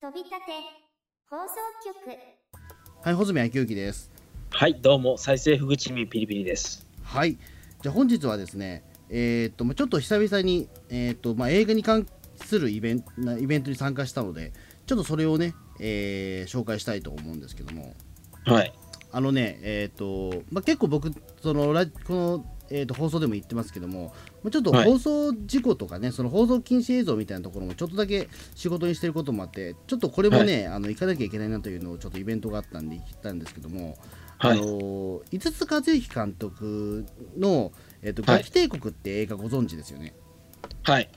飛び立て放送局はい、穂積昭之です。はい、どうも、再生ふぐちみピリピリです。はい、じゃあ本日はですね、えーっと、まあちょっと久々に、えーっと、まあ映画に関するイベントなイベントに参加したので、ちょっとそれをね、えー紹介したいと思うんですけども、はい。あのね、えーっと、まあ結構僕、そのラジこの、えーっと放送でも言ってますけども、まあちょっとはい放送事故とかね、その放送禁止映像みたいなところもちょっとだけ仕事にしてることもあって、ちょっとこれもね、あの行かなきゃいけないなというのをちょっとイベントがあったんで行ったんですけども、あはい。の井筒和之監督の「えっとはいガキ帝国」って映画ご存知ですよね？はい。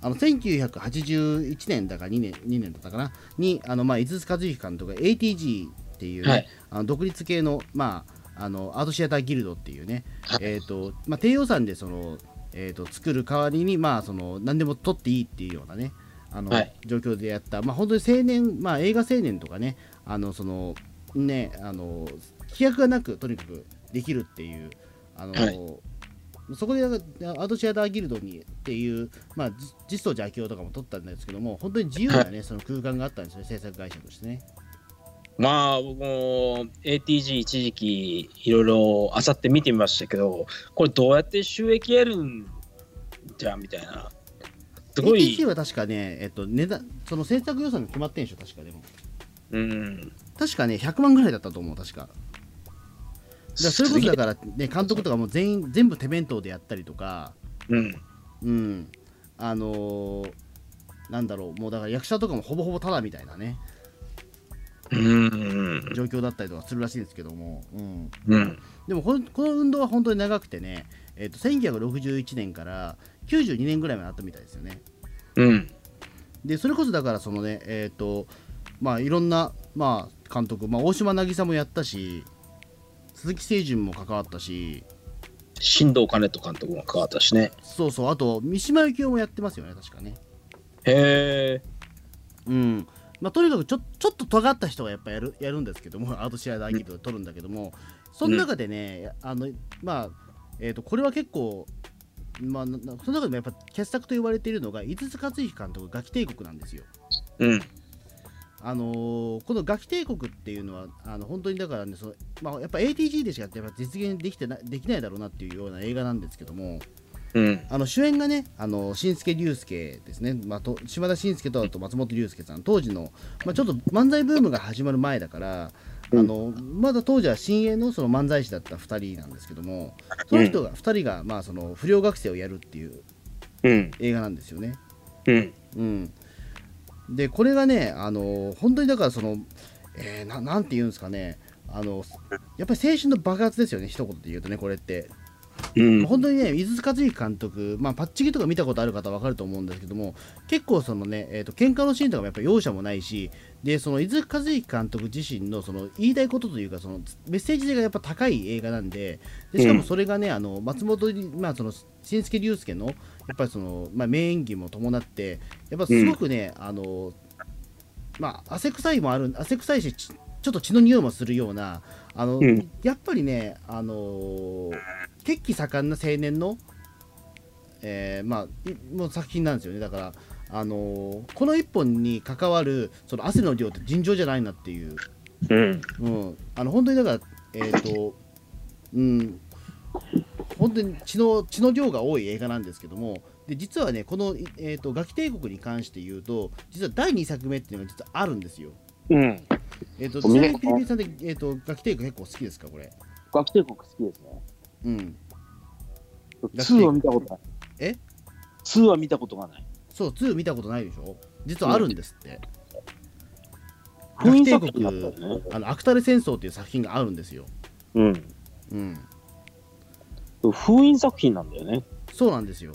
あの1981年だか2年 ,2 年だったかな？にあの、まあ、井筒和之監督が ATG っていう、ねはいあの独立系の,、まあ、あのアートシアターギルドっていうね、はいえーとまあ、低予算でその、えー、と作る代わりに、まあ、その何でも撮っていいっていうようなねあの、はい。状況でやった、まあ、本当に青年、まあ、映画青年とかねあのそのねあの規約がなくとにかくできるっていうあの、はい。そこでアートシアターギルドにっていう、まあ、じ実相寺明夫とかも撮ったんですけども本当に自由な、ねその空間があったんですね制作会社としてね。まあ、僕も ATG 一時期いろいろあさって見てみましたけど、これどうやって収益得るんじゃみたいな。すごい ATC、は確かね、えっと、値段その制作予算が決まってんでしょ確かでもうん。確かね100万ぐらいだったと思う確かだからそれこそだからね監督とかも全員全部手弁当でやったりとかうん。うんあのーなんだろうもうだから役者とかもほぼほぼタダみたいなねうん。状況だったりとかするらしいんですけども、うん、うん。でもこのこの運動は本当に長くてね、えっと1961年から92年ぐらいまであったみたいですよねうん。でそれこそだからそのねえっ、とまあいろんな、まあ、監督、まあ、大島渚もやったし鈴木清純も関わったし新藤兼人監督も関わったしね。そうそうあと三島由紀夫もやってますよね確かねへえ。うんまあ、とにかくちょちょっと尖った人がやっぱやるやるんですけども アートシアターギルドで撮るんだけども、その中でね、あのまあえー、とこれは結構まあ、その中でもやっぱ傑作と言われているのが井筒克之監督「ガキ帝国」なんですよ。うん。あのーこの「ガキ帝国」っていうのはあの本当にだからねその、まあ、やっぱ ATG でしかやっぱ実現できてなできないだろうなっていうような映画なんですけどもうん。あの主演がねあの新助竜介ですね、まあ、と島田紳介とあと松本龍介さん当時の、まあ、ちょっと漫才ブームが始まる前だから、うんあのまだ当時は新鋭のその漫才師だった2人なんですけどもその人が、2人が、まあ、その不良学生をやるっていううん。映画なんですよね。うん。うん、でこれがねあの本当にだからその、えーななんて言うんですかねあのやっぱり青春の爆発ですよね一言で言うとねこれって。うん。本当にね、井筒和之監督、まあ、パッチギとか見たことある方は分かると思うんですけども、結構そのね、えー、と喧嘩のシーンとかもやっぱ容赦もないし、でその井筒和之監督自身のその言いたいことというか、そのメッセージ性がやっぱ高い映画なんで、でしかもそれがね、あの松本に、まあ、その新助竜介のやっぱりその、まあ、名演技も伴って、やっぱすごくね、あのまあ、汗臭いもある、汗臭いし、ちちょっと血の匂いもするような、あのうん。やっぱりね、あのー血気盛んな青年の、えーまあ、いもう作品なんですよね。だから、あのーこの一本に関わるその汗の量って尋常じゃないなっていう、うん。うん、あの本当にだから、えっ、と、うん、本当に血の血の量が多い映画なんですけども、で実はね、この、いえー、とガキ帝国に関して言うと、実は第2作目っていうのが実はあるんですよ。うん。えっ、と、ちなみにピリピリさんで、えー、とガキ帝国結構好きですか、これ？学帝国好きですね。うん。2は見たことない。え ?2 は見たことがない。そう、2見たことないでしょ？実はあるんですって。封印作品だ国ったよね。あの、アクタレ戦争っていう作品があるんですよ。うん。うん。封印作品なんだよね。そうなんですよ。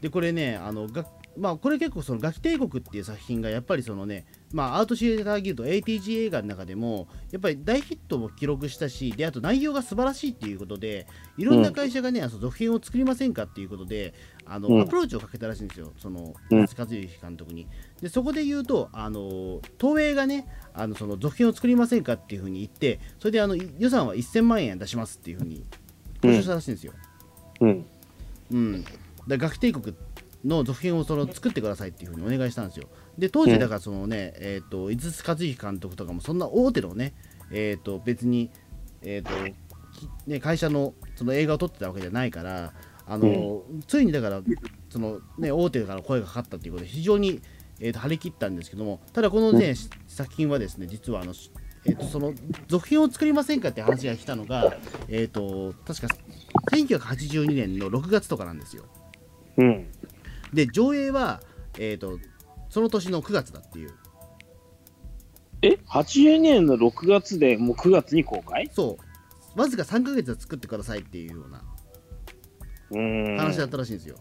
で、これね、あの、がまあ、これ結構そのガキ帝国っていう作品がやっぱりそのね、まあ、アートシアターギルド ATG 映画の中でもやっぱり大ヒットも記録したしであと内容が素晴らしいっていうことでいろんな会社がね、あの続編を作りませんかっていうことであの、うん。アプローチをかけたらしいんですよ。そのうん。松和之監督に。でそこで言うとあの東映がねあのその続編を作りませんかっていうふうに言ってそれであの予算は1000万円出しますっていうふうに交渉したらしいんですよ、うん。うん、だからガキ帝国の続編をその作ってくださいっていうふうにお願いしたんですよ。で当時だからそのね、えっ、と井筒和之監督とかもそんな大手のねえっ、と別にえっ、ときね会社のその映画を撮ってたわけじゃないからあの、ついにだからそのね大手から声がかかったということで非常にえーと張り切ったんですけどもただこのね、作品はですね実はあのえー、とその続編を作りませんかって話が来たのが、えー、と確か1982年の6月とかなんですよ。うん。で上映は、えー、とその年の9月だっていうえ ?82 年の6月でもう9月に公開？そうわずか3ヶ月で作ってくださいっていうような。話だったらしいんですよ。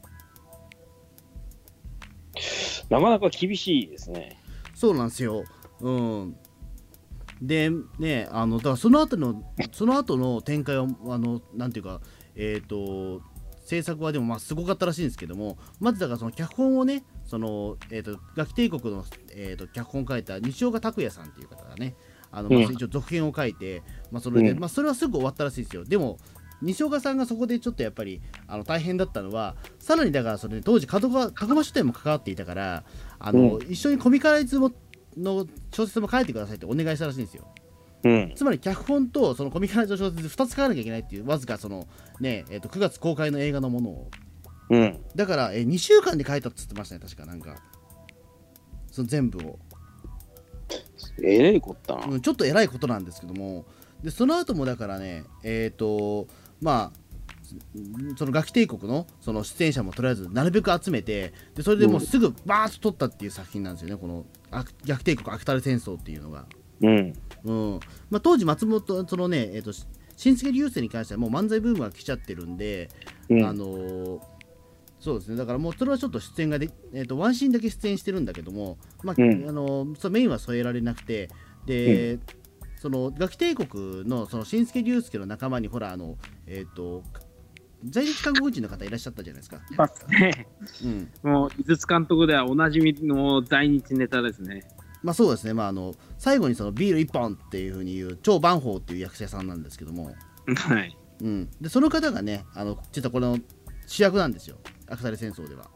なかなか厳しいですね。そうなんですよ。うん。で、ね、あの、だからその後の、その後の展開は、あの、なんていうか、えっ、と、制作はでもまあすごかったらしいんですけども、まずだからその脚本をね、その、えっ、と、ガキ帝国の、えー、と脚本を書いた西岡拓也さんっていう方がね、あの、まあうん。一応続編を書いて、まあそれで、うん。まあそれはすぐ終わったらしいですよ。でも、西岡さんがそこでちょっとやっぱりあの大変だったのはさらにだからそれで当時角川書店も関わっていたからあの、一緒にコミカライズもの小説も書いてくださいってお願いしたらしいんですようん。つまり脚本とそのコミカライズの小説2つ書かなきゃいけないっていうわずかそのね、えー、と9月公開の映画のものをうん。だから、え2週間で書いたっつってましたね確かなんかその全部を、えれいこったな。うん、ちょっと偉いことなんですけどもでその後もだからねえっ、とまあそのガキ帝国のその出演者もとりあえずなるべく集めてでそれでもうすぐバーッと撮ったっていう作品なんですよねこのあ逆帝国アクタル戦争っていうのが、うん。うんまあ、当時松本そのねえっ、と新助流星に関してはもう漫才ブームが来ちゃってるんで、うん。あのーそうですねだからもうそれはちょっと出演がで、えー、とワンシーンだけ出演してるんだけども、まあうんあのーメインは添えられなくてで、そのガキ帝国のその新助龍介の仲間にほらあのえっ、と在日韓国人の方いらっしゃったじゃないですか。うんもう、井筒監督ではおなじみの在日ネタですね。まあそうですね、まあ、あの最後にそのビール1本っていうふうに言う超万宝っていう役者さんなんですけども、はい。うん、でその方がねあの実はこの主役なんですよ、アクタレ戦争では。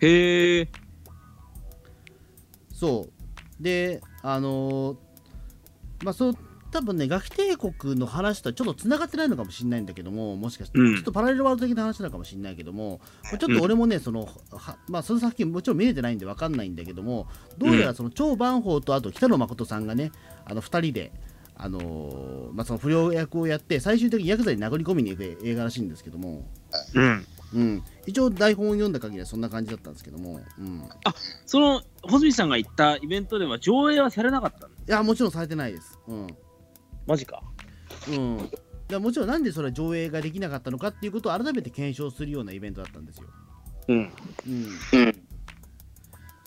へえ。そう。で、あのーまあそう、多分ね、ガキ帝国の話とはちょっとつながってないのかもしれないんだけども、もしかして、うん。ちょっとパラレルワールド的な話なのかもしれないけども、ちょっと俺もね、その、はまあ、その作品もちろん見れてないんで分かんないんだけども、どうやらその超万宝とあと北野誠さんがね、あの2人で、あのーまあ、その不良役をやって、最終的にヤクザに殴り込みに行く映画らしいんですけども、うん。うん、一応台本を読んだ限りはそんな感じだったんですけども、うん、いその、穂積さんが言ったイベントでは上映はされなかったんですや、もちろんされてないです。うんマジか。うん、だからもちろんなんでそれは上映ができなかったのかっていうことを改めて検証するようなイベントだったんですよ。うん。うん、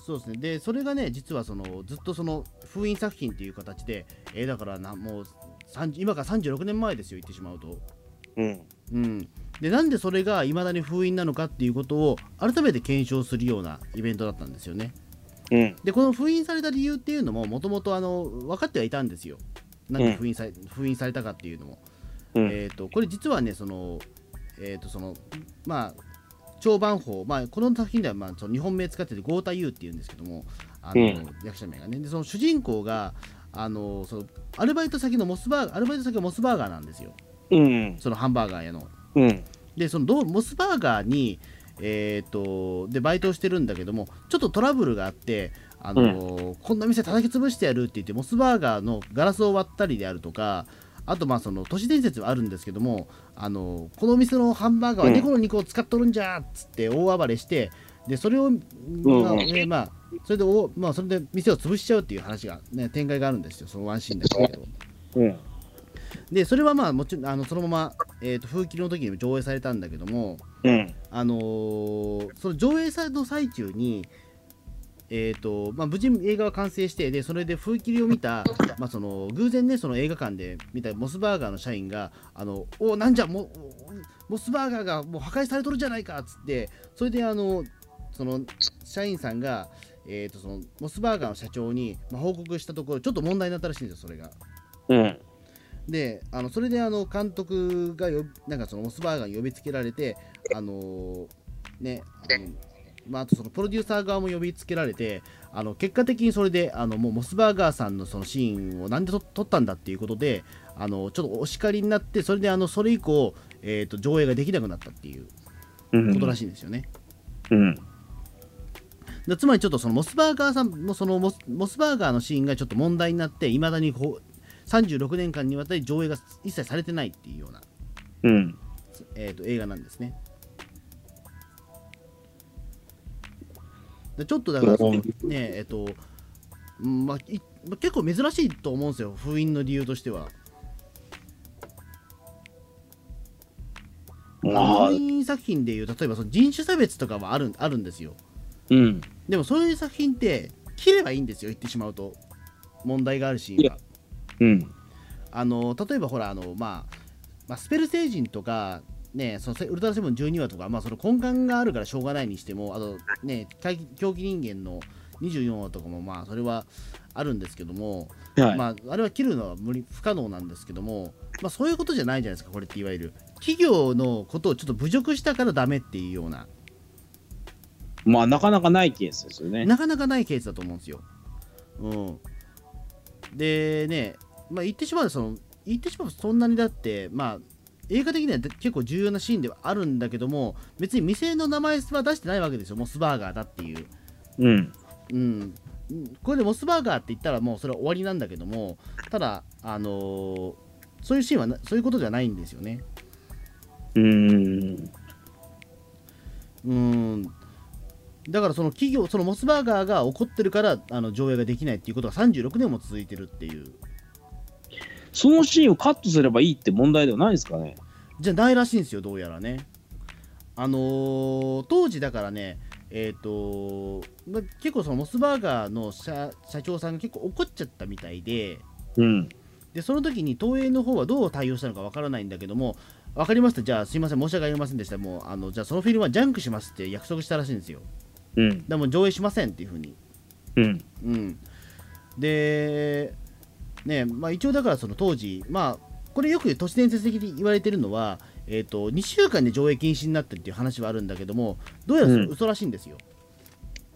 そうですねでそれがね実はそのずっとその封印作品っていう形で、えーだからなもう30今から36年前ですよ言ってしまうと。うん。うん、でなんでそれがいまだに封印なのかっていうことを改めて検証するようなイベントだったんですよね。うん。でこの封印された理由っていうのももともと分かってはいたんですよ。なんで封印され,、封印されたかっていうのも。うん。えー、とこれ実はねその、えーとそのまあ、超番法、まあ、この作品では、まあ、その日本名使ってて豪太優っていうんですけどもあの、うん役者名がねでその主人公があのそのアルバイト先のモスバーガーアルバイト先がモスバーガーなんですようん。そのハンバーガー屋の。うん。でそのどうモスバーガーにえー、とでバイトをしてるんだけどもちょっとトラブルがあってあの、こんな店叩き潰してやるって言ってモスバーガーのガラスを割ったりであるとかあとまあその都市伝説はあるんですけどもあのこの店のハンバーガーは猫の肉を使っとるんじゃーっつって大暴れしてでそれを、まあねまあ、それでお、まあ、それで店を潰しちゃうっていう話が、ね、展開があるんですよそのワンシーンだけど。うん。でそれはまあもちろんあのそのまま、えー、と風切りの時にも上映されたんだけども、うん。あのーその上映さの最中に、えーとまあ、無事映画は完成してでそれで風切りを見た、まあ、その偶然ねその映画館で見たモスバーガーの社員が「あのおなんじゃモモスバーガーがもう破壊されとるじゃないか」っつってそれであのその社員さんが、えー、とそのモスバーガーの社長に、まあ、報告したところちょっと問題になったらしいんですよそれが。うん。であのそれであの監督がよなんかそのモスバーガーに呼びつけられてあのーねあのまあ、あとそのプロデューサー側も呼びつけられてあの結果的にそれであのもうモスバーガーさんのそのシーンをなんで撮撮ったんだっていうことであのちょっとお叱りになってそれであのそれ以降、えー、と上映ができなくなったっていううんことらしいんですよね。うん。でつまりちょっとそのモスバーガーさんもそのモスモスバーガーのシーンがちょっと問題になっていまだにこう36年間にわたり上映が一切されてないっていうような、うん。えー、と映画なんですね。でちょっとだからねえっ、とうんまあ、結構珍しいと思うんですよ封印の理由としては。まあ封、印作品でいう例えばその人種差別とかはあるあるんですよ。うん。でもそういう作品って切ればいいんですよ言ってしまうと問題があるシーンが。うん。あの例えばほらあの、まあ、まあスペル星人とかねそのウルトラセブン12話とか、まあ、その根幹があるからしょうがないにしてもあとね狂気人間の24話とかもまあそれはあるんですけども、はい。まあ、あれは切るのは無理不可能なんですけども、まあ、そういうことじゃないじゃないですかこれっていわゆる企業のことをちょっと侮辱したからダメっていうようなまあ、なかなかないケースですよね。なかなかないケースだと思うんですよ。うん、でね、まあ、言ってしまうとその言ってしまうとそんなにだって、まあ、映画的には結構重要なシーンではあるんだけども別に店の名前は出してないわけですよモスバーガーだっていう。うん。うん、これでモスバーガーって言ったらもうそれは終わりなんだけどもただ、あのーそういうシーンはなそういうことではないんですよね。うーん。うんだからその企業そのモスバーガーが怒ってるからあの上映ができないっていうことが36年も続いてるっていうそのシーンをカットすればいいって問題ではないですかね。じゃないらしいんですよどうやらねあのー当時だからねえっ、とま結構そのモスバーガーの社社長さんが結構怒っちゃったみたいでうん。でその時に東映の方はどう対応したのかわからないんだけども分かりましたじゃあすいません申し訳ありませんでしたもうあのじゃあそのフィルムはジャンクしますって約束したらしいんですようん。でも上映しませんっていうふうにうん。うん、で、ねまあ、一応だからその当時、まあ、これよく都市伝説的に言われてるのは、えー、と2週間で上映禁止になったっていう話はあるんだけどもどうやらそ嘘らしいんですよ。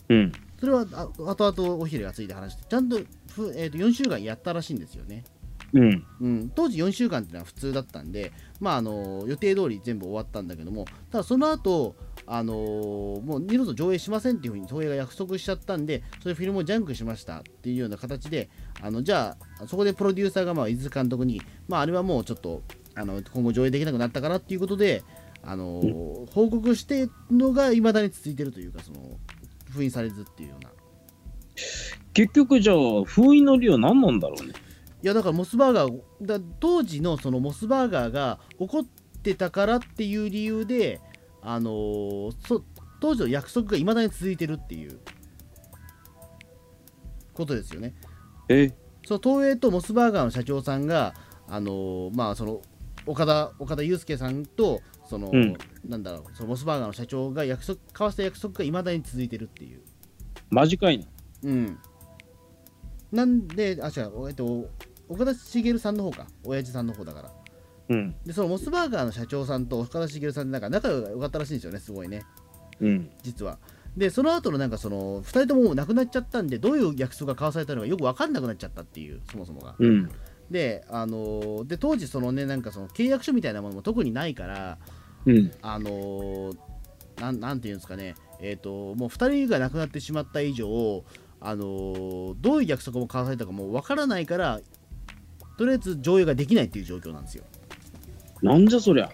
うん。それはあ後々おひれがついて話してちゃんとふ、えー、と4週間やったらしいんですよね。うん。うん、当時4週間っていうのは普通だったんで、まあ、あの予定通り全部終わったんだけどもただその後あのもう二度と上映しませんっていうふうに東映が約束しちゃったんでそれフィルムをジャンクしましたっていうような形であのじゃあそこでプロデューサーがまあ伊豆監督に、まあ、あれはもうちょっとあの今後上映できなくなったからっていうことで、あの報告してのがいまだに続いてるというかその封印されずっていうような。結局じゃあ、封印の理由は何なんだろうね。いやだからモスバーガーだ当時のそのモスバーガーが怒ってたからっていう理由であのーそ当時の約束がいまだに続いてるっていうことですよね。え？その東映とモスバーガーの社長さんがあのーまあその岡田岡田祐介さんとその、うんなんだろうそのモスバーガーの社長が約束交わした約束がいまだに続いてるっていう。マジかいな。うん。なんで、あ、違う、えっと、岡田茂さんの方か、親父さんの方だから。うん。で、そのモスバーガーの社長さんと岡田茂さんでなんか仲良かったらしいんですよね、すごいね、うん。実は。で、その後のなんかその、2人とももう亡くなっちゃったんで、どういう約束が交わされたのかよく分かんなくなっちゃったっていう、そもそもが。うん。で、あのーで、当時そのね、なんかその契約書みたいなものも特にないから、うん。あのーなんなんていうんですかね、えっ、と、もう2人が亡くなってしまった以上、あのーどういう約束も交わされたかもうわからないから、とりあえず上映ができないっていう状況なんですよ。なんじゃそりゃ。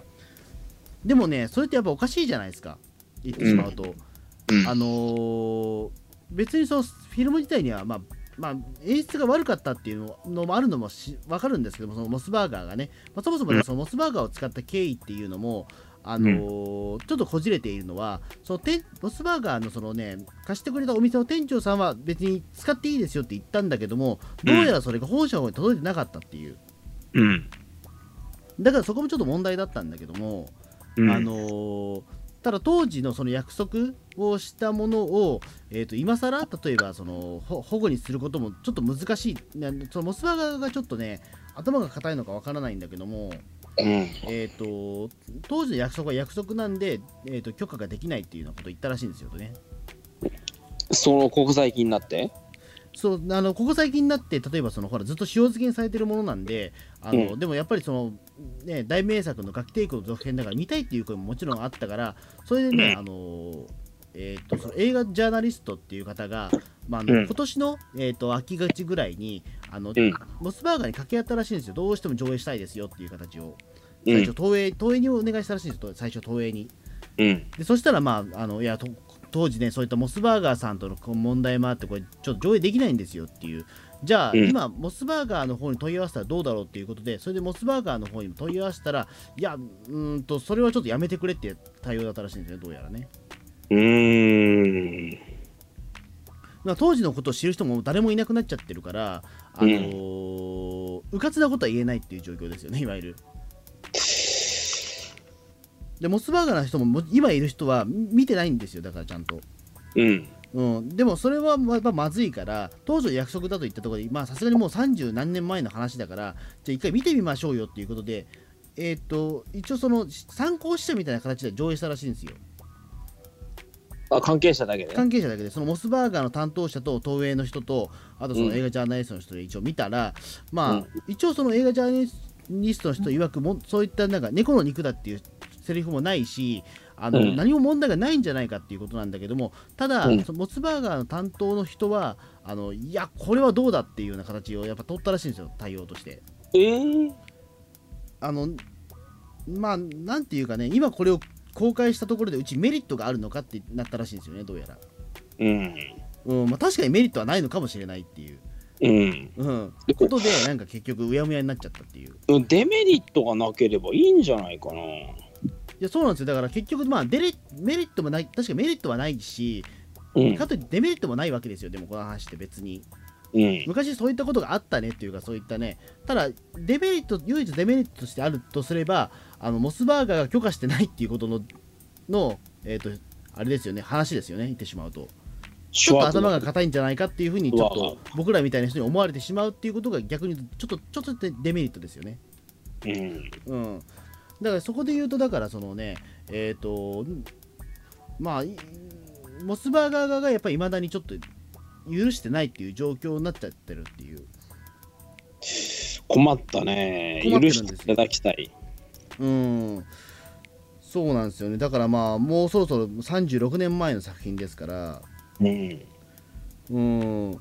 でもね、それってやっぱおかしいじゃないですか、言ってしまうと。うんあのー別にそのフィルム自体には、まあ、まあ、演出が悪かったっていうのもあるのもし分かるんですけども、そのモスバーガーがね、まあ、そもそもね、うん。そのモスバーガーを使った経緯っていうのも、あのーちょっとこじれているのは、その店モスバーガーのそのね、貸してくれたお店の店長さんは別に使っていいですよって言ったんだけども、どうやらそれが本社の方に届いてなかったっていう、うん。だからそこもちょっと問題だったんだけども、うん。あのーただ当時のその約束をしたものを、えー、と今更例えばそのほ保護にすることもちょっと難しいなそのモスバーガーがちょっとね頭が硬いのかわからないんだけども、うん。えー、と当時の約束は約束なんで、えー、と許可ができないっていうようなことを言ったらしいんですよね。そのここ最近になって？そうあのここ最近になって例えばそのほらずっと塩漬けにされてるものなんであの、うでもやっぱりその、ね、大名作の「学帝国の続編」だから見たいっていう声ももちろんあったからそれでね、あのえー、とその映画ジャーナリストっていう方が、まああのうん。今年の、えー、と秋口ぐらいにあの、うん。モスバーガーに掛け合ったらしいんですよ。どうしても上映したいですよっていう形を。うん。最初東映東映にお願いしたらしいんですよ。最初東映に。うん。でそしたらまああのいやと当時ねそういったモスバーガーさんとの問題もあってこれちょっと上映できないんですよっていう。じゃあ、うん。今モスバーガーの方に問い合わせたらどうだろうっていうことでそれでモスバーガーの方にも問い合わせたらいやうーんとそれはちょっとやめてくれっていう対応だったらしいんですよねどうやらね、うーん。まあ、当時のことを知る人も誰もいなくなっちゃってるからあのーうかつなことは言えないっていう状況ですよねいわゆるでモスバーガーの人もも今いる人は見てないんですよだからちゃんと。うん。うん、でもそれはままずいから当初約束だと言ったところでまあさすがにもう30何年前の話だからじゃあ一回見てみましょうよっていうことでえっ、と一応その参考試写みたいな形で上映したらしいんですよあ関係者だけで関係者だけでそのモスバーガーの担当者と東映の人とあとそのうん映画ジャーナリストの人で一応見たら、まあ、うん一応その映画ジャーナリストの人曰くもそういったなんか猫の肉だっていうセリフもないしあの、うん。何も問題がないんじゃないかっていうことなんだけどもただ、うん。モスバーガーの担当の人はあのいやこれはどうだっていうような形をやっぱ取ったらしいんですよ対応として。えー、あのまあなんていうかね今これを公開したところでうちメリットがあるのかってなったらしいんですよねどうやら。うん。うんまあ、確かにメリットはないのかもしれないっていう、うん。うん、でこことでなんか結局うやむやになっちゃったっていう。うんデメリットがなければいいんじゃないかな。いやそうなんですよ。だから結局まあデレメリットもない確かメリットはないし、うん。かといってデメリットもないわけですよ。でもこの話って別に。うん。昔そういったことがあったねっていうかそういったね。ただデメリット唯一デメリットとしてあるとすればあのモスバーガーが許可してないっていうことののえっ、とあれですよね。話ですよね。言ってしまうと。ちょっと頭が硬いんじゃないかっていうふうにちょっと僕らみたいな人に思われてしまうっていうことが逆にちょっとちょっとデメリットですよね。うん。うん。だからそこで言うとだからそのねえっ、とまあいモスバーガー側がやっぱり未だにちょっと許してないっていう状況になっちゃってるっていう。困ったね許していただきたいうん。そうなんですよね。だからまあもうそろそろ36年前の作品ですから。うんうん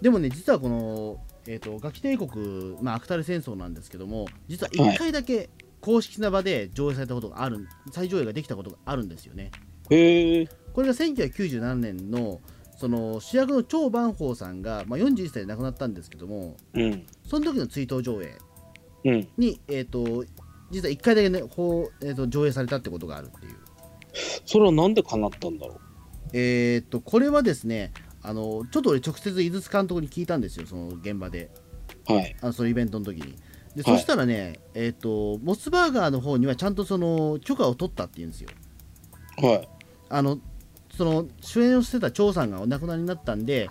でもね、実はこの、えー、とガキ帝国、まあ、アクタル戦争なんですけども、実は1回だけ公式な場で上映されたことがある、再上映ができたことがあるんですよね。へえこれが1997年のその主役の張万宝さんが、まあ、41歳で亡くなったんですけども、うんその時の追悼上映うんに、えー、と実は1回だけ、ねほうえー、と上映されたってことがあるっていう。それはなんで叶ったんだろえー、とこれはですねあの、ちょっと俺、直接井筒監督に聞いたんですよ、その現場で。うはいあのそのイベントの時に。で、はいそしたらね、えっ、と、モスバーガーの方にはちゃんとその許可を取ったっていうんですよ。はいあの、その主演をしてた張さんがお亡くなりになったんで、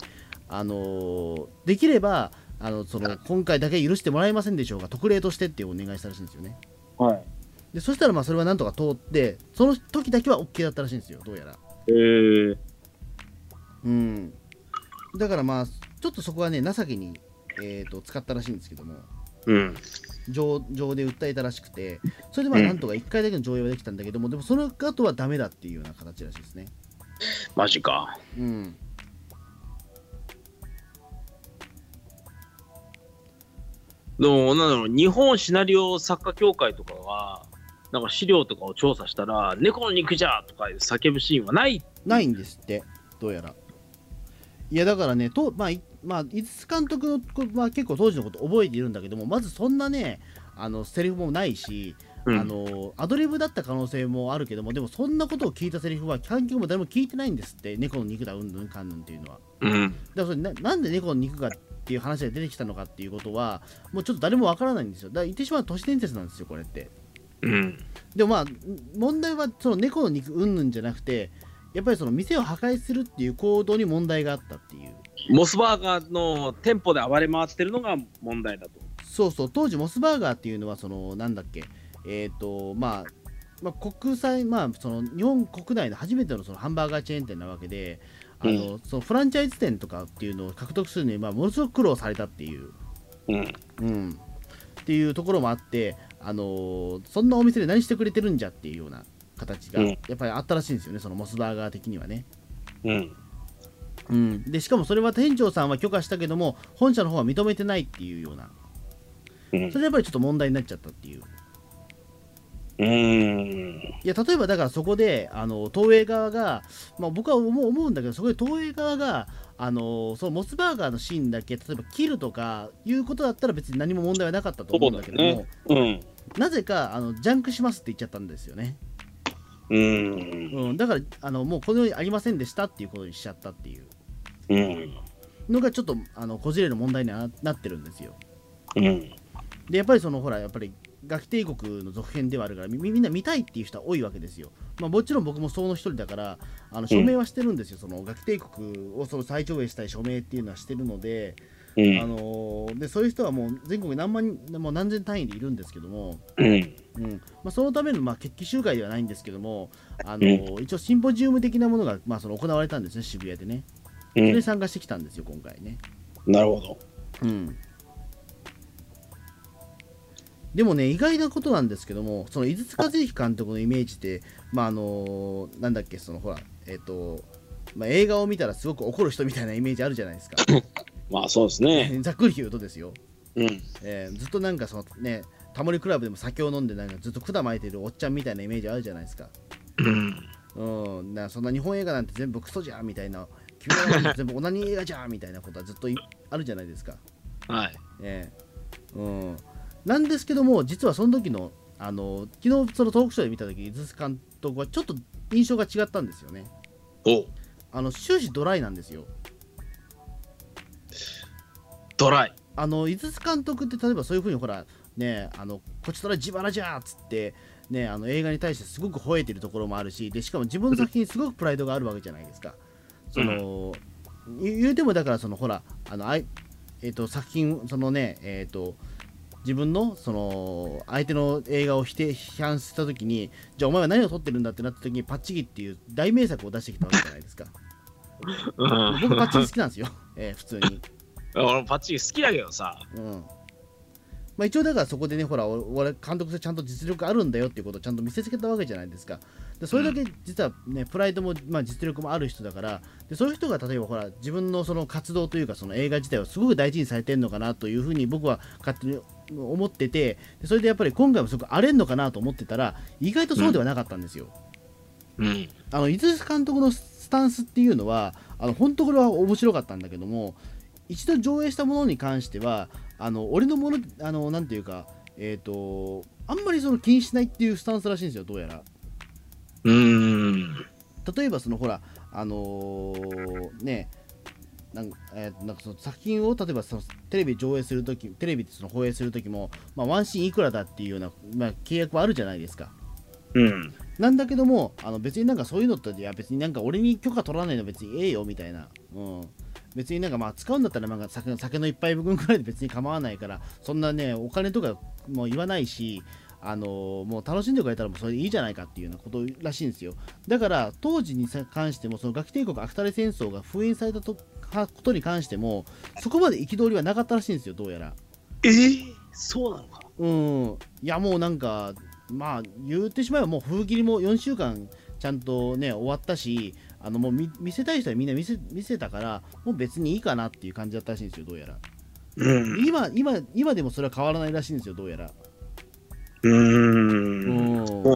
あのーできれば、あのその今回だけ許してもらえませんでしょうか、特例としてっていうお願いしたらしいんですよね。はいで、そしたらまあそれはなんとか通って、その時だけは OK だったらしいんですよ、どうやら。へえうん。だからまあ、ちょっとそこはね、情けに、えー、と使ったらしいんですけども。うん上上で訴えたらしくて、それでまあうんなんとか1回だけの上映はできたんだけども、でもその後はダメだっていうような形らしいですね。マジかうん。でも、なんだろう、日本シナリオ作家協会とかは、なんか資料とかを調査したら、猫の肉じゃとか叫ぶシーンはない。ないんですって、どうやら。いや、だからね、とまあ、いまあ、井筒監督のこ、まあ、結構当時のこと覚えているんだけども、まずそんなね、あのセリフもないし、うんあのアドリブだった可能性もあるけども、でもそんなことを聞いたセリフは、観客も誰も聞いてないんですって、猫の肉だ、うんぬんかんぬんっていうのは。うん。だからそれななんで猫の肉がっていう話が出てきたのかっていうことはもうちょっと誰もわからないんですよだから言ってしまう都市伝説なんですよこれってうん。でもまあ問題はその猫の肉うんぬんじゃなくてやっぱりその店を破壊するっていう行動に問題があったっていうモスバーガーの店舗で暴れ回ってるのが問題だと。そうそう当時モスバーガーっていうのはそのなんだっけえっ、とまあまあ、国際、まあ、その日本国内の初めてのそのハンバーガーチェーン店なわけで、あのそのフランチャイズ店とかっていうのを獲得するのに、まあ、ものすごく苦労されたっていう、うん。うん、っていうところもあって、あのーそんなお店で何してくれてるんじゃっていうような形がうんやっぱりあったらしいんですよね、そのモスバーガー的にはね。うん。うん、でしかもそれは店長さんは許可したけども本社の方は認めてないっていうようなうんそれでやっぱりちょっと問題になっちゃったっていううーん。いや例えばだからそこであの東映側が、まあ、僕は思う思うんだけどそこで東映側があのそのモスバーガーのシーンだけ例えば切るとかいうことだったら別に何も問題はなかったと思うんだけども、そうん。なぜかあのジャンクしますって言っちゃったんですよね、うーん。うん、だからあのもうこのようにありませんでしたっていうことにしちゃったっていううん。のがちょっとあのこじれる問題にはなってるんですようん。でやっぱりそのほらやっぱりガキ帝国の続編ではあるからみみんな見たいっていう人は多いわけですよ。まあ、もちろん僕もその一人だからあの署名はしてるんですよ、そのガキ帝国をその再上映したい署名っていうのはしてるので,、うん。あのーでそういう人はもう全国に何万人もう何千単位でいるんですけども、うん。うんまあ、そのためのまあ決起集会ではないんですけども、あのー一応シンポジウム的なものがまあその行われたんですね渋谷でね。それうん。に参加してきたんですよ今回ね。なるほど。うん、でもね意外なことなんですけどもその井筒和之監督のイメージってまああのなんだっけそのほらえっ、と、まあ、映画を見たらすごく怒る人みたいなイメージあるじゃないですか まあそうですね。ざっくり言うとですよ、うん。えーずっとなんかそのねタモリクラブでも酒を飲んでなんかずっと管巻いてるおっちゃんみたいなイメージあるじゃないですかうん。うん、なそんな日本映画なんて全部クソじゃんみたいな君らは全部オナニー映画じゃんみたいなことはずっとあるじゃないですかはい。ええうん、なんですけども実はその時のあの昨日そのトークショーで見た時に井筒監督はちょっと印象が違ったんですよねおあの終始ドライなんですよドライ。あの井筒監督って例えばそういうふうにほらねあのこちとら自腹じゃーっつってねあの映画に対してすごく吠えてるところもあるしでしかも自分の作品にすごくプライドがあるわけじゃないですかその、言言うてもだからそのほらあのあいえっ、と作品そのねえっ、と自分のその相手の映画を否定批判した時にじゃあお前は何を撮ってるんだってなった時にパッチギっていう大名作を出してきたわけじゃないですかうん。僕パッチギ好きなんですよ、えー普通に俺パッチリ好きだけどさ。うんまあ、一応だからそこでね、ほら、お俺、監督とちゃんと実力あるんだよっていうことをちゃんと見せつけたわけじゃないですか。でそれだけ実はね、プライドも、まあ、実力もある人だからで、そういう人が例えばほら、自分のその活動というか、その映画自体をすごく大事にされてるのかなというふうに僕は勝手に思ってて、でそれでやっぱり今回もすごく荒れんのかなと思ってたら、意外とそうではなかったんですよ。うん。あの伊豆監督のスタンスっていうのはあの本当これは面白かったんだけども一度上映したものに関してはあの俺のものあのなんていうかえっ、とあんまりその気にしないっていうスタンスらしいんですよどうやらうーん。例えばそのほらあのーねなんえーなんかその作品を例えばそのテレビ上映するときテレビでその放映するときも、まあ、ワンシーンいくらだっていうような、まあ、契約はあるじゃないですかうん。なんだけども、あの別になんかそういうのって、いや別になんか俺に許可取らないの別にええよみたいな。うん。別になんかまあ使うんだったらなんか酒酒の一杯分くらいで別に構わないから、そんなね、お金とかもう言わないし、あのもう楽しんでくれたらもうそれでいいじゃないかっていうようなことらしいんですよ。だから当時に関しても、そのガキ帝国アクタレ戦争が封印されたとことに関しても、そこまで憤りはなかったらしいんですよ、どうやら。えー、そうなのか。うん、いやもうなんか、まあ言ってしまえばもう封切りも4週間ちゃんとね終わったし、あのもう見見せたい人はみんな見せ見せたから、もう別にいいかなっていう感じだったらしいんですよ、どうやら。うん。今、今、今でもそれは変わらないらしいんですよ、どうやら。うー。うんん。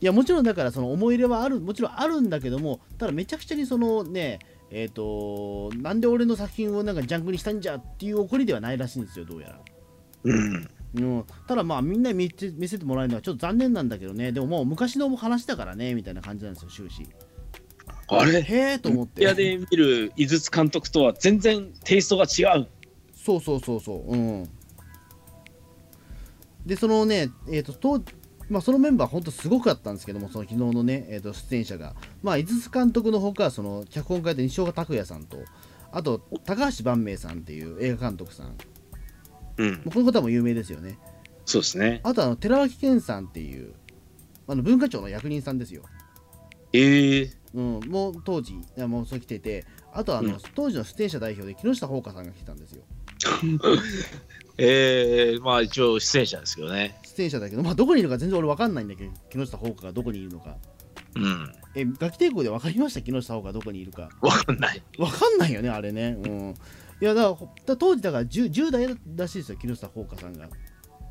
いや、もちろんだから、その思い入れはある、もちろんあるんだけども、ただめちゃくちゃにそのね、えっ、と、なんで俺の作品をなんかジャンクにしたんじゃっていう怒りではないらしいんですよ、どうやら。うん。うん、ただまあみんなに見て見せてもらえるのはちょっと残念なんだけどねでももう昔の話だからねみたいな感じなんですよ終始あれ？へえと思って部屋で見る井筒監督とは全然テイストが違う。そうそうそうそううんでそのねえっ、ととまあ、そのメンバー、本当すごかったんですけども、その昨日のね、えー、と出演者が、まあ、井筒監督のほか、その脚本家で西岡拓也さんと、あと高橋万明さんっていう映画監督さん、もうん。うこの方も有名ですよね。そうですね。あとあの寺脇健さんっていう、あの文化庁の役人さんですよ。ええうん、もう当時もうそう来ててあとはあの、うん当時の出演者代表で木下ほうかさんが来てたんですよ ええまあ一応出演者ですけどね。出演者だけど、まあ、どこにいるか全然俺分かんないんだけど木下ほうかがどこにいるのかうん。えガキ帝国で分かりました？木下ほうかがどこにいるかわかんない。分かんないよねあれねうんいやだから当時だから 10, 10代らしいですよ木下ほうかさんが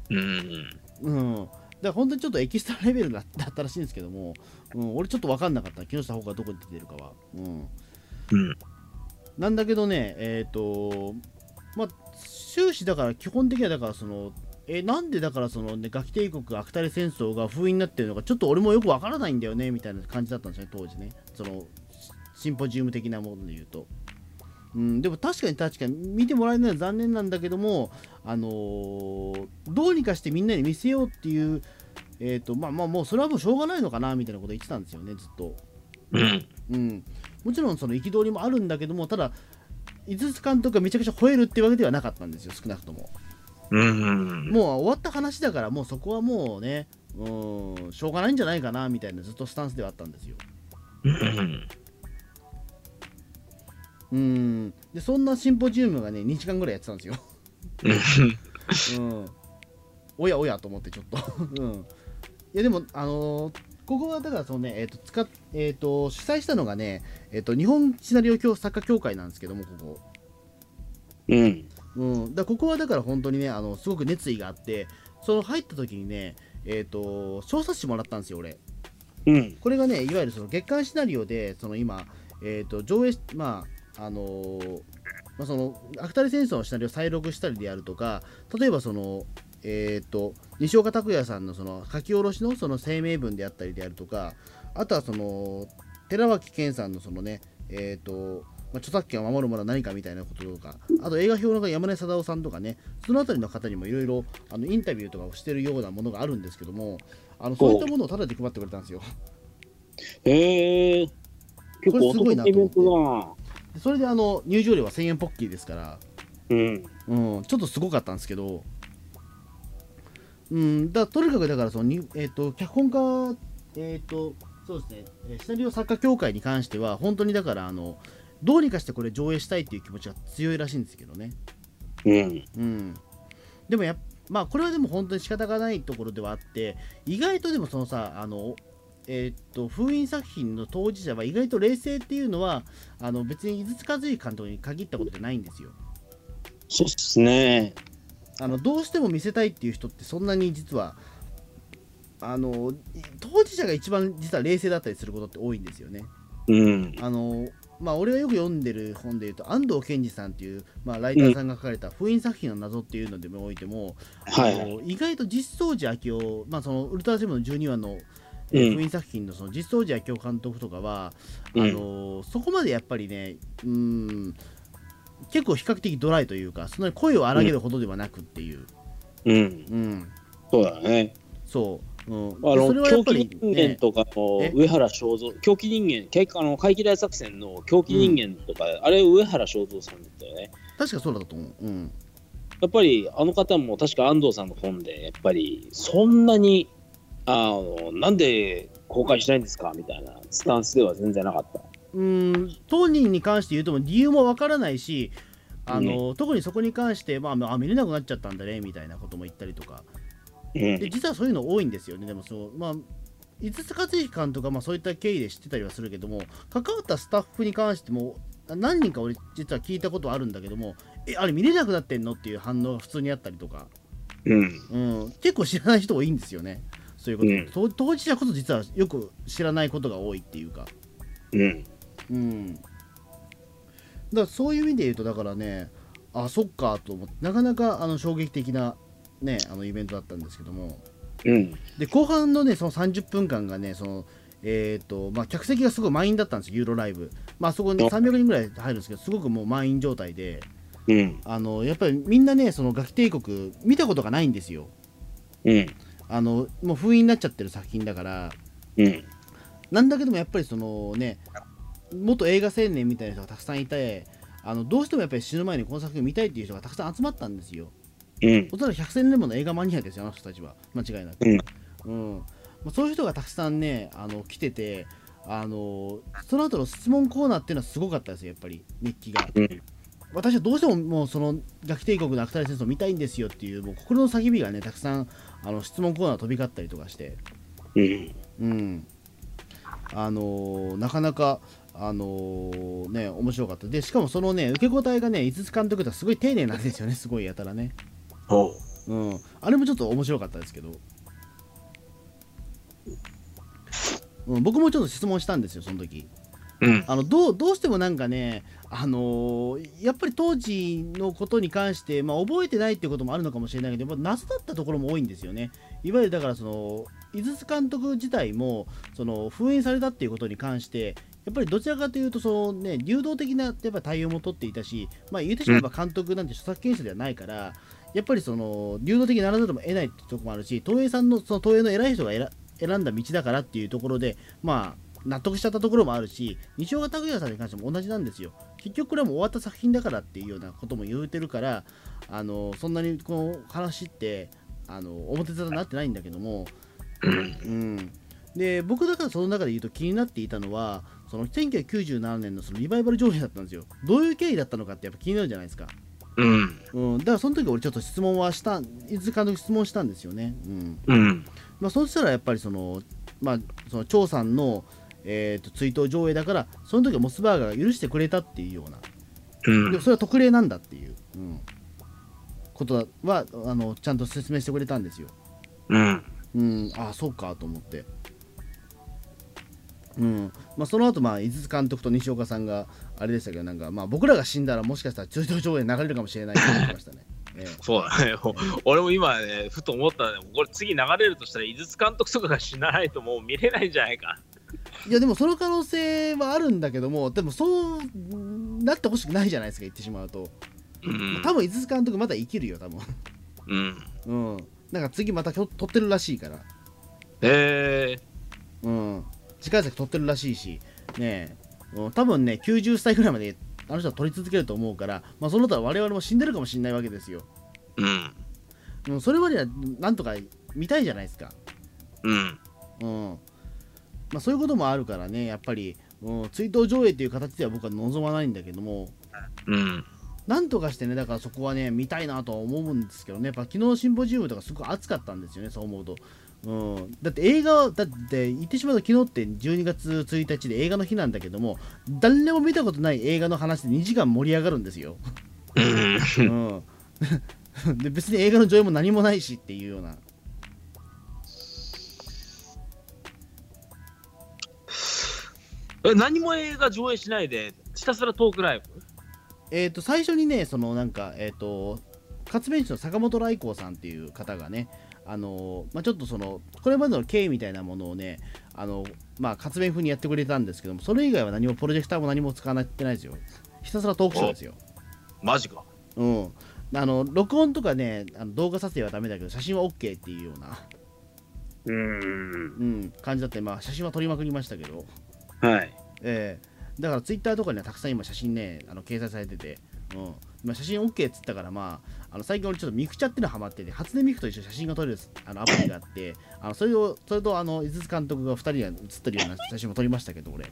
うん。うんだから本当にちょっとエキストラレベルだだったらしいんですけども、うん、俺ちょっと分かんなかった木下ほうかがどこに出てるかはうんうん。なんだけどね、えっ、と、まあ、終始だから基本的にはだからその、えなんでだからそのね、ガキ帝国アクタレ戦争が封印になってるのか、ちょっと俺もよくわからないんだよね、みたいな感じだったんですよね、当時ね。その、シンポジウム的なもので言うと。うん、でも確かに確かに見てもらえないのは残念なんだけども、あのーどうにかしてみんなに見せようっていう、えっ、と、まあまあもうそれはもうしょうがないのかな、みたいなこと言ってたんですよね、ずっと。うん。うん、もちろんその憤りもあるんだけどもただ井筒監督がめちゃくちゃ吠えるってわけではなかったんですよ少なくとも。うん。もう終わった話だからもうそこはもうねうんしょうがないんじゃないかなみたいなずっとスタンスではあったんですよ。うん。うん。でそんなシンポジウムがね2時間ぐらいやってたんですよ。うん。おやおやと思ってちょっと。うん。いやでもあのーここはだからそのね、えっ、と、使っ、えっ、と、主催したのがね、えっ、と、日本シナリオ教作家協会なんですけども、ここ。うん。うん、だここはだから本当にねあのすごく熱意があってその入った時にねえっ、と小冊子もらったんですよ俺うん。これがねいわゆるその月刊シナリオでその今、えー、と上映しまああのーまあ、そのアクタリ戦争のシナリオを再録したりであるとか例えばそのえっ、と西岡拓也さんのその書き下ろしのその声明文であったりであるとかあとはその寺脇健さんのそのねえっ、とまあ、著作権を守るものは何かみたいなこととか、あと映画評論家山根貞夫さんとかね、そのあたりの方にもいろいろあのインタビューとかをしてるようなものがあるんですけども、あのそういったものをタダで配ってくれたんですよ。へえ。結構おこれすごいなとトだな。でそれであの入場料は1000円ポッキーですから、うん。うん、ちょっとすごかったんですけど、うん、だとにかくだからそのに、えー、と脚本家、えーとそうですね、えーシナリオ作家協会に関しては、本当にだからあの、どうにかしてこれ上映したいっていう気持ちが強いらしいんですけどね。うん。うん、でもやっまあこれはでも本当に仕方がないところではあって意外とでもそのさあのえーっと封印作品の当事者は意外と冷静っていうのはあの別に井筒和之監督に限ったことじゃないんですよそうっすね。あのどうしても見せたいっていう人ってそんなに実はあの当事者が一番実は冷静だったりすることって多いんですよね。うん。あのまあ俺がよく読んでる本でいうと安藤健二さんっていう、まあ、ライターさんが書かれた封印作品の謎っていうのでもおいても、はい。あの意外と実相寺明夫、まあ、そのウルトラセブンの12話の、封印作品のその実相寺明夫監督とかは、うん。あのそこまでやっぱりねうーん結構比較的ドライというかそんなに声を荒げるほどではなくっていう、うん。うん。そうだね。そう、うん、あのでそれはやっ狂気ぱり、ね、人間とかのえ？上原正蔵、狂気人間、怪あの怪奇大作戦の狂気人間とか、あれ上原正蔵さんだったよね。確かそうだと思う、うん、やっぱりあの方も確か安藤さんの本で、やっぱりそんなに、あのなんで公開しないんですか？みたいなスタンスでは全然なかった。うーん当人に関して言うとも理由もわからないしあの、特にそこに関して、まあ、あ見れなくなっちゃったんだねみたいなことも言ったりとか。うん。で実はそういうの多いんですよね。でもそうまあ井筒和之監督はまあそういった経緯で知ってたりはするけども関わったスタッフに関しても何人か俺実は聞いたことあるんだけどもえあれ見れなくなってんのっていう反応が普通にあったりとか、うん。うん、結構知らない人多いんですよね。そういうこと、うん。と当事者こそ実はよく知らないことが多いっていうか。うん。うん。だからそういう意味で言うと、だからね、あ、そっかと思って、なかなかあの衝撃的な、ね、あのイベントだったんですけども、うん。で、後半のね、その30分間がね、その、えっ、と、まあ、客席がすごい満員だったんですよ、ユーロライブ。まあ、そこにあ300人ぐらい入るんですけど、すごくもう満員状態で、うん。あの、やっぱりみんなね、そのガキ帝国、見たことがないんですよ。うん。あの、もう封印になっちゃってる作品だから、うん。なんだけどもやっぱりそのね元映画青年みたいな人がたくさんいてあのどうしてもやっぱり死ぬ前にこの作品を見たいっていう人がたくさん集まったんですよ。うん。おそらく百戦錬磨の映画マニアですよ、あの人たちは。間違いなく。うんまあ、そういう人がたくさんね、あの来てて、あのその後の質問コーナーっていうのはすごかったですよやっぱり熱気がうん私はどうしてももうそのガキ帝国のアクタリ戦争見たいんですよっていうもう心の叫びがねたくさんあの質問コーナー飛び交ったりとかしてうん。うんあのーなかなかあのーね面白かったでしかもそのね受け答えがね井筒監督とはすごい丁寧なんですよね すごいやたらねほうんあれもちょっと面白かったですけど、うん、僕もちょっと質問したんですよその時う。うん。あのどうどうしてもなんかね、あのーやっぱり当時のことに関して、まあ、覚えてないっていうこともあるのかもしれないけど、やっぱ謎だったところも多いんですよね。いわゆるだからその、井筒監督自体もその封印されたっていうことに関して、やっぱりどちらかというとその、ね、流動的なやっぱ対応も取っていたし、まあ、言ってしまえば監督なんて著作権者ではないから、やっぱりその流動的にならざるを得ないってところもあるし、東映さんのその東映の偉い人が選選んだ道だからっていうところで、まあ、納得しちゃったところもあるし西岡拓也さんに関しても同じなんですよ。結局これはもう終わった作品だからっていうようなことも言うてるからあのそんなにこの話ってあの表沙汰になってないんだけども、うん、で僕だからその中で言うと気になっていたのはその1997年のそのリバイバル上映だったんですよどういう経緯だったのかってやっぱ気になるじゃないですか、うん。うん、だからその時俺ちょっと質問はした伊豆監督質問したんですよね、うんうん。まあ、そうしたらやっぱりその、まあ、その張さんの、えー、と追悼上映だからその時はモスバーガーが許してくれたっていうようなうんでもそれは特例なんだっていう、うん、ことはあのちゃんと説明してくれたんですよ。うん。うん、ああそうかと思って。うんまあ、その後まあ井筒監督と西岡さんがあれでしたけどなんか、まあ、僕らが死んだらもしかしたら追悼上映流れるかもしれないって言ってましたね。ええそうだね。俺も今ね、ふと思ったね。これ次流れるとしたら、井筒監督とかが死なないともう見れないんじゃないか。いやでもその可能性はあるんだけどもでもそうなってほしくないじゃないですか言ってしまうと、うん。多分井筒監督まだ生きるよ多分うん。うんなんか次また撮ってるらしいからえうん次回作撮ってるらしいしねえ、うん、多分ね90歳ぐらいまであの人は撮り続けると思うから、まあ、その他我々も死んでるかもしれないわけですよ、ー。うん。うん、それまではなんとか見たいじゃないですかうん。うんまあ、そういうこともあるからねやっぱり、うん、追悼上映っていう形では僕は望まないんだけどもうん。なんとかしてね、だからそこはね、見たいなとは思うんですけどね、やっぱ昨日のシンポジウムとかすごく熱かったんですよね、そう思うと。うん、だって映画は、だって言ってしまうと昨日って12月1日で映画の日なんだけども、誰も見たことない映画の話で2時間盛り上がるんですよ。うん。うん、で別に映画の上映も何もないしっていうような。え、何も映画上映しないで、ひたすらトークライブ？えっ、と、最初にね、そのなんか、えっ、と、活弁士の坂本来光さんっていう方がね、あのまあ、ちょっとその、これまでの経緯みたいなものをね、あのまあ、活弁風にやってくれたんですけども、それ以外は何もプロジェクターも何も使わってないですよ。ひたすらトークショーですよ。マジか。うん。あの、録音とかね、あの動画撮影はダメだけど、写真は OK っていうような、うん。うん、感じだって、まあ、写真は撮りまくりましたけど、はい。ええだからツイッターとかにはたくさん今写真ね、あの掲載されてて、うん、今写真 OK っつったから、まあ、あの最近俺ちょっとミクチャっていうのハマってて、初音ミクと一緒に写真が撮れるあのアプリがあって、あのそれを、それとあの井筒監督が2人が写ってるような写真も撮りましたけど、俺。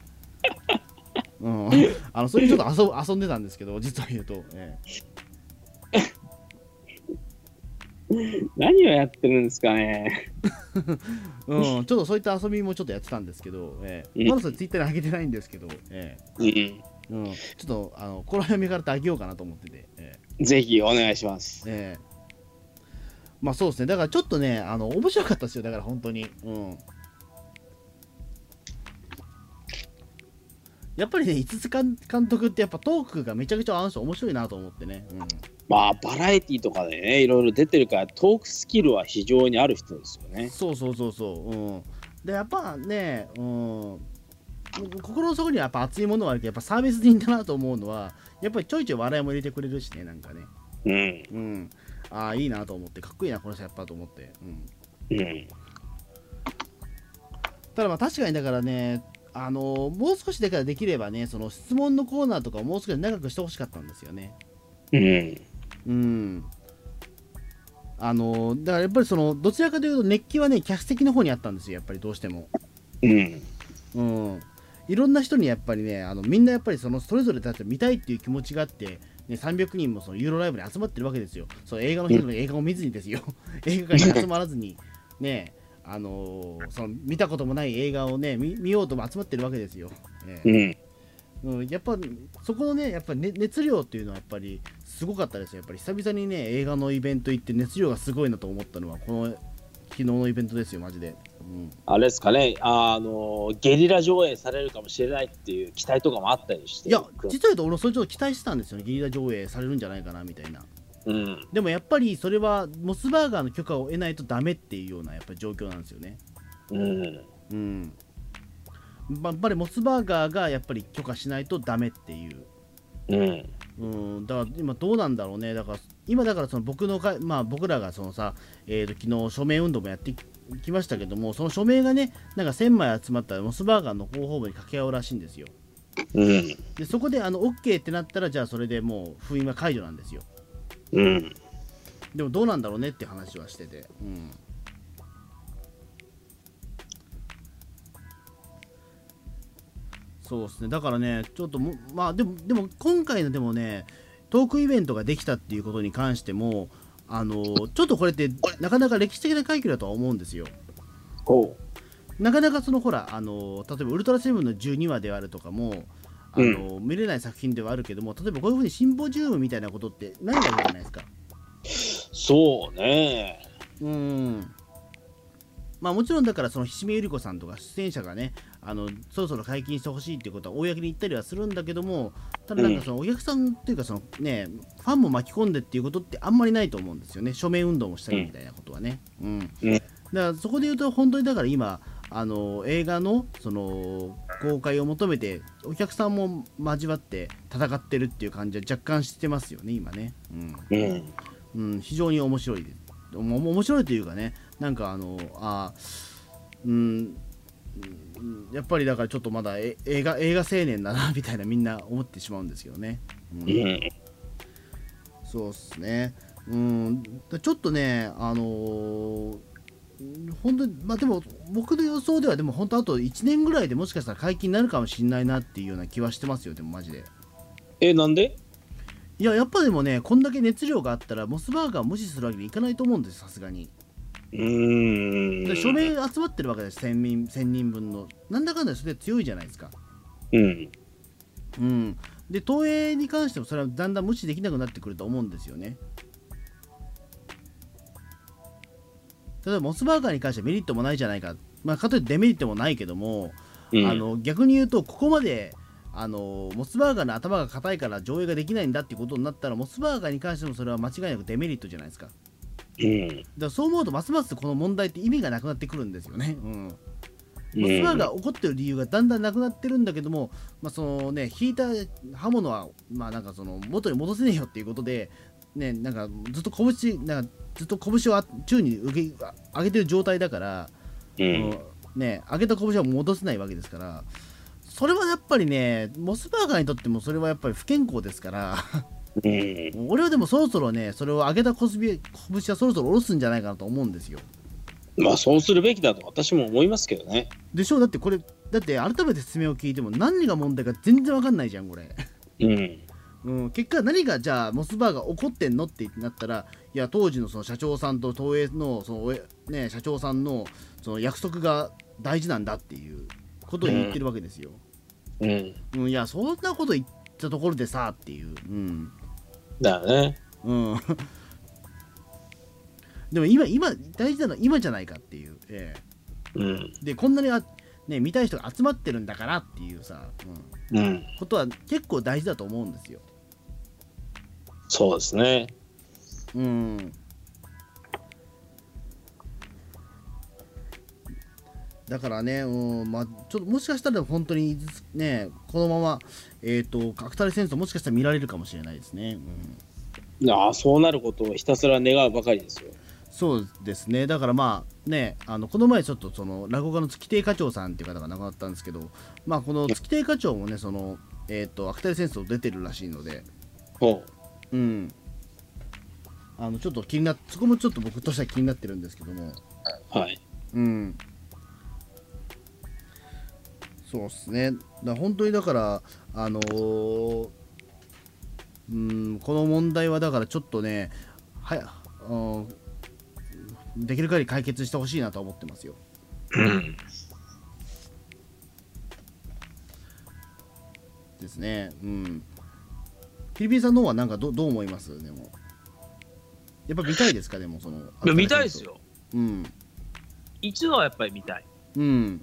うん、あのそれにちょっと遊ぶ遊んでたんですけど、実を言うと、え何をやってるんですかね。えうん、ちょっとそういった遊びもちょっとやってたんですけど、ええ。うん。まだそれツイッターに上げてないんですけど、えうん。えうん、ちょっとあのこの辺見からあげようかなと思ってて。ええぜひお願いします。ええまあそうですね、だからちょっとね、あの面白かったですよ、だから本当に。うん。やっぱりね、五つ監監督ってやっぱトークがめちゃくちゃあの人面白いなと思ってね。うん、まあ、バラエティとかでね、いろいろ出てるから、トークスキルは非常にある人ですよね。そうそうそうそう。うん、で、やっぱね、うん、心の底にはやっぱ熱いものはあるけど、やっぱサービス人だなと思うのは、やっぱりちょいちょい笑いも入れてくれるしね、なんかね。うん。うん。ああ、いいなと思って、かっこいいな、この人やっぱと思って。うん。うん。ただまあ確かにだからね、あのもう少しだからできればね、その質問のコーナーとかをもう少し長くしてほしかったんですよね。うん。うん。あのだからやっぱりそのどちらかというと熱気はね、客席の方にあったんですよ、やっぱりどうしても。うん。うん。いろんな人にやっぱりねあのみんなやっぱりそのそれぞれだって見たいっていう気持ちがあって、ね、300人もそのユーロライブに集まってるわけですよ。そう映画の日の映画を見ずにですよ。映画館に集まらずにねあのーその見たこともない映画をね見見ようとも集まってるわけですよ、ええうん。うん、やっぱそこのねやっぱり、ね、熱量っていうのはやっぱりすごかったですよ。やっぱり久々にね映画のイベント行って熱量がすごいなと思ったのはこの昨日のイベントですよマジで、うん、あれですかね、あの、ゲリラ上映されるかもしれないっていう期待とかもあったりして。いや実は言うと俺それちょっと期待してたんですよ。ねゲリラ上映されるんじゃないかなみたいな。うん。でもやっぱりそれはモスバーガーの許可を得ないとダメっていうようなやっぱり状況なんですよね。うん。うん。まやっぱりモスバーガーがやっぱり許可しないとダメっていう。うん。うん、だから今どうなんだろうね、だから今だからその僕のか、まあ、僕らがそのさ、えー、と昨日署名運動もやってききましたけども、その署名がね、なんか1000枚集まったらモスバーガーの広報部に掛け合うらしいんですよ。うん。でそこであの OK ってなったら、じゃあそれでもう封印は解除なんですよ。うん。でもどうなんだろうねって話はしてて。うんそうですね、だからね、ちょっとも、まあでも、でも今回のでもね、トークイベントができたっていうことに関しても、あのちょっとこれってなかなか歴史的な快挙だとは思うんですよ。ほなかなかそのほら、あの例えばウルトラセブンの12話であるとかも、あの見れない作品ではあるけども、例えばこういうふうにシンポジウムみたいなことってないわけじゃないですか。う。そうね。うん。まあもちろんだからその菱見ゆり子さんとか出演者がねあのそろそろ解禁してほしいっていうことは公に言ったりはするんだけどもただなんかそのお客さんっていうかそのねファンも巻き込んでっていうことってあんまりないと思うんですよね。署名運動もしたりみたいなことはね。うん、うん。だからそこで言うと本当にだから今あの映画のその公開を求めてお客さんも交わって戦ってるっていう感じは若干してますよね今ね。うん。うん。うん、非常に面白い面白いというかね、なんかあの、あうん、うんやっぱりだからちょっとまだえ映画映画青年だなみたいなみんな思ってしまうんですけどね。うんうん。そうっすね。うん、だちょっとね、あのー本当に、まあでも、僕の予想では、でも本当、あと1年ぐらいでもしかしたら解禁になるかもしれないなっていうような気はしてますよ、でもマジで。え、なんで？いや、やっぱでもね、こんだけ熱量があったら、モスバーガー無視するわけにいかないと思うんです、さすがに。うーん。で署名集まってるわけです1000人 ,1000 人分の。なんだかんだでそれで強いじゃないですか。うん。うん。で東映に関してもそれはだんだん無視できなくなってくると思うんですよね。例えばモスバーガーに関してはメリットもないじゃないか、まあ、かといってデメリットもないけども、うん。あの逆に言うとここまであのモスバーガーの頭が硬いから上映ができないんだっていうことになったらモスバーガーに関してもそれは間違いなくデメリットじゃないですかうん。だそう思うとますますこの問題って意味がなくなってくるんですよね。うん、モうんスバーガー怒ってる理由がだんだんなくなってるんだけども、まあそのね、引いた刃物は、まあ、なんかその元に戻せねえよっていうことで、ね、なんかずっと拳なんかずっと拳をあ宙に受け上げてる状態だから、うん。ね、上げた拳は戻せないわけですから、それはやっぱりね、モスバーガーにとってもそれはやっぱり不健康ですから、うん。俺はでもそろそろね、それを上げた拳拳はそろそろ下ろすんじゃないかなと思うんですよ。まあ、そうするべきだと私も思いますけどね。でしょ？うだってこれだって改めて説明を聞いても何が問題か全然わかんないじゃんこれ、うん。うん、結果何がじゃあモスバーガー怒ってんのってなったらいや当時のその社長さんと東映のそのね、社長さんのその約束が大事なんだっていうことを言ってるわけですよ、うん。うんいやそんなこと言ったところでさっていううんだよね。うん でも今今大事なのは今じゃないかっていう、えうん。えでこんなにあ、ね、見たい人が集まってるんだからっていうさ、うん、うん。ことは結構大事だと思うんですよ。そうですね。うん。だからね、うんまあ、ちょっともしかしたら本当にね、このまま、えっ、と、角谷戦争もしかしたら見られるかもしれないですね。うん、ああ、そうなることをひたすら願うばかりですよ。そうですね、だからまあね、あのこの前ちょっとその落語家の月亭課長さんっていう方が亡くなったんですけど、まあこの月亭課長もね、その、えっ、と、芥谷戦争出てるらしいので、ほうん。あの、ちょっと気になっ、そこもちょっと僕としては気になってるんですけども、う。はい。うん。そうですね。だ本当にだから、あのーうん、この問題はだからちょっとね、はや、うんできる限り解決してほしいなとは思ってますよ。うん。ですね。うん。ピリピリさんの方はなんかどどう思います？でも。やっぱ見たいですか？でもその。見たいです。よ。うん。一度はやっぱり見たい。うん。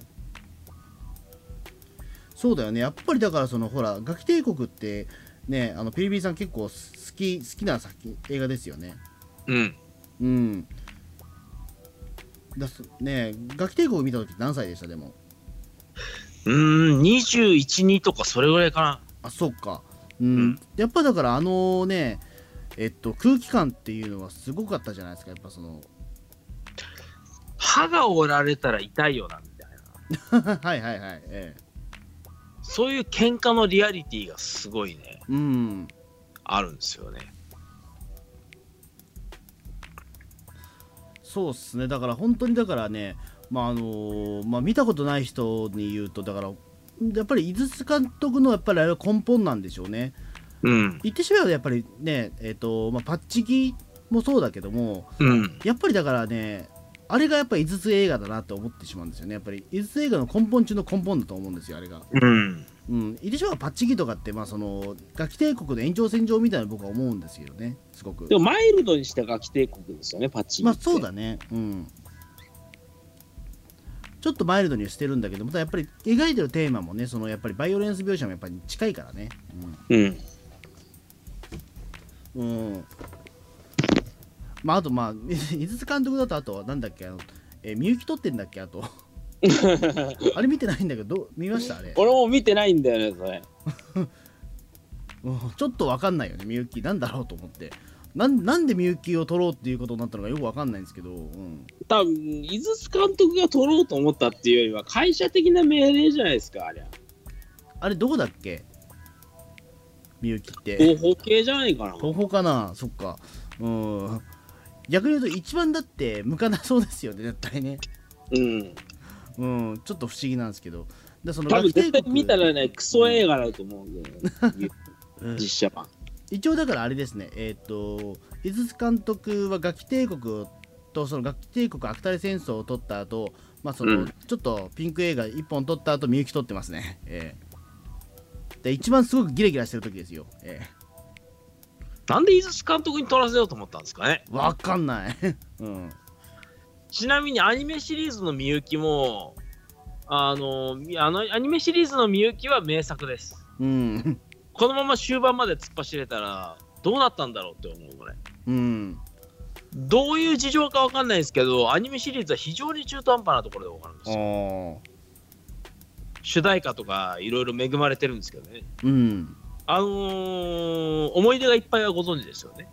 そうだよね。やっぱりだからそのほら、ガキ帝国ってね、あのピリピリさん結構好き好きな作品映画ですよね。うん。うん。だすねガキ帝国見た時何歳でした？でも。うーん、21、2とかそれぐらいかな。あ、そっか。うん。うんやっぱだからあのね、えっと、空気感っていうのはすごかったじゃないですか。やっぱその。歯が折られたら痛いよな、みたいな。はいはいはい。ええ。そういう喧嘩のリアリティがすごいね、うん。あるんですよね。そうっすね。だから本当にだからね、まああのまあ見たことない人に言うと、だから、やっぱり井筒監督のやっぱりあれは根本なんでしょうね。うん。言ってしまえばやっぱりね、えっ、と、まあ、パッチギもそうだけども、うん。やっぱりだからね、あれがやっぱり井筒映画だなって思ってしまうんですよね。やっぱり井筒映画の根本中の根本だと思うんですよ、あれが。うん。うん。言ってしまえばパッチギとかって、まあその、ガキ帝国の延長線上みたいな僕は思うんですよね、すごくで。もマイルドにしたガキ帝国ですよね、パッチギまあそうだね。うん。ちょっとマイルドにはしてるんだけど、またやっぱり描いてるテーマもね、そのやっぱりバイオレンス描写もやっぱり近いからね。うん。うん。うん。まああとまあ、井筒監督だとあとはなんだっけ、あの、えー、みゆき撮ってんだっけ、あと。あれ見てないんだけど、見ましたあれ？俺も見てないんだよね、それ。うんちょっとわかんないよね、みゆき。なんだろうと思って。なんなんでみゆきを撮ろうっていうことになったのかよくわかんないんですけど、うん。多分井筒監督が取ろうと思ったっていうよりは、会社的な命令じゃないですか、あれ。あれどこだっけ？みゆきって。合法系じゃないかな。東宝かな？そっか。うん。逆に言うと一番だって向かなそうですよね、絶対ね。うん。うん、ちょっと不思議なんですけど。でその多分絶対見たらね、クソ映画だと思うんだよね、うん実写版。一応だからあれですね、えっ、と、井筒監督はガキ帝国とそのガキ帝国アクタレ戦争を撮った後、まあその、うんちょっとピンク映画一本撮った後、みゆき撮ってますね。ええで、一番すごくギラギラしてる時ですよ。えなんで井筒監督に撮らせようと思ったんですかねえわかんない。うん。ちなみにアニメシリーズのみゆきも、あの、みあのアニメシリーズのみゆきは名作です。うん。このまま終盤まで突っ走れたら、どうなったんだろうって思うこれ。うん。どういう事情かわかんないですけど、アニメシリーズは非常に中途半端なところで終わるんですあよ。あ。主題歌とかいろいろ恵まれてるんですけどね。うん。あのー思い出がいっぱいはご存知ですよね。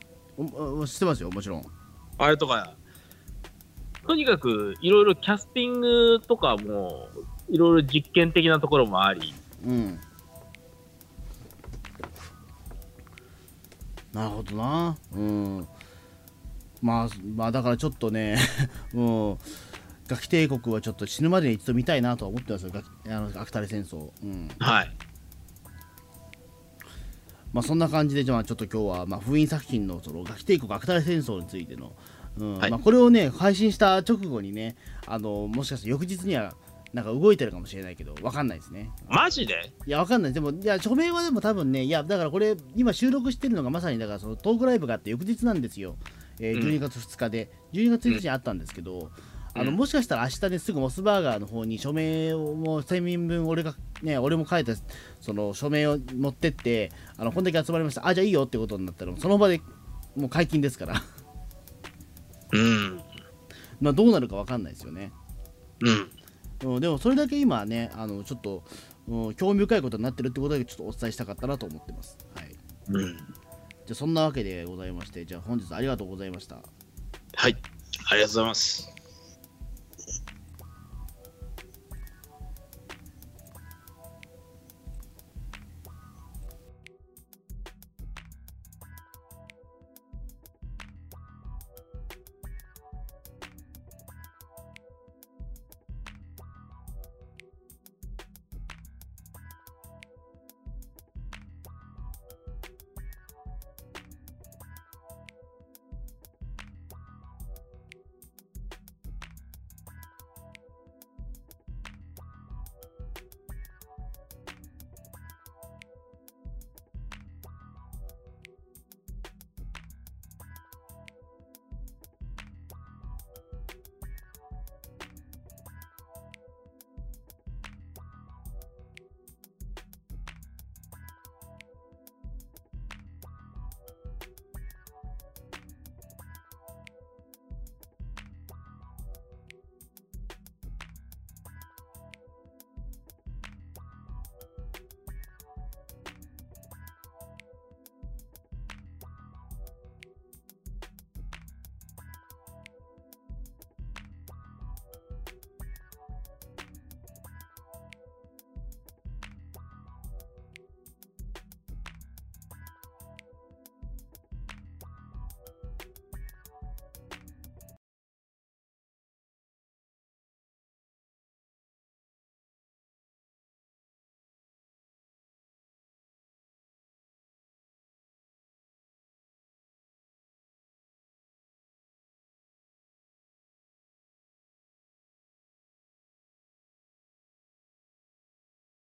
知ってますよ、もちろん。あれとか、とにかくいろいろキャスティングとかも、いろいろ実験的なところもあり、うん。なるほどな。うん。まあ、まあ、だからちょっとね、うん。ガキ帝国はちょっと死ぬまでに一度見たいなとは思ってますよ、ガキあのアクタレ戦争。うん。はい。まあ、そんな感じで、じゃあちょっと今日は、まあ、封印作品のそのガキ帝国アクタレ戦争についての、うんはいまあ、これをね、配信した直後にね、あのもしかして翌日には、なんか動いてるかもしれないけど、わかんないですね。マジで？いや、わかんない。でも、いや、署名はでも多分ね、いや、だからこれ、今収録してるのがまさに、だからそのトークライブがあって翌日なんですよ。えーうん12月2日で、12月1日にあったんですけど、あのうんもしかしたら明日ね、すぐモスバーガーの方に署名をもう1000人分、俺が、ね、俺も書いたその署名を持ってって、あのこんだけ集まりました、あ、じゃあいいよってことになったら、その場でもう解禁ですから、うん。まあどうなるかわかんないですよね。うん。うん、でもそれだけ今ね、あのちょっと、うん、興味深いことになってるってことだけちょっとお伝えしたかったなと思ってます。はい。うん。じゃあそんなわけでございまして、じゃあ本日ありがとうございました。はい。ありがとうございます。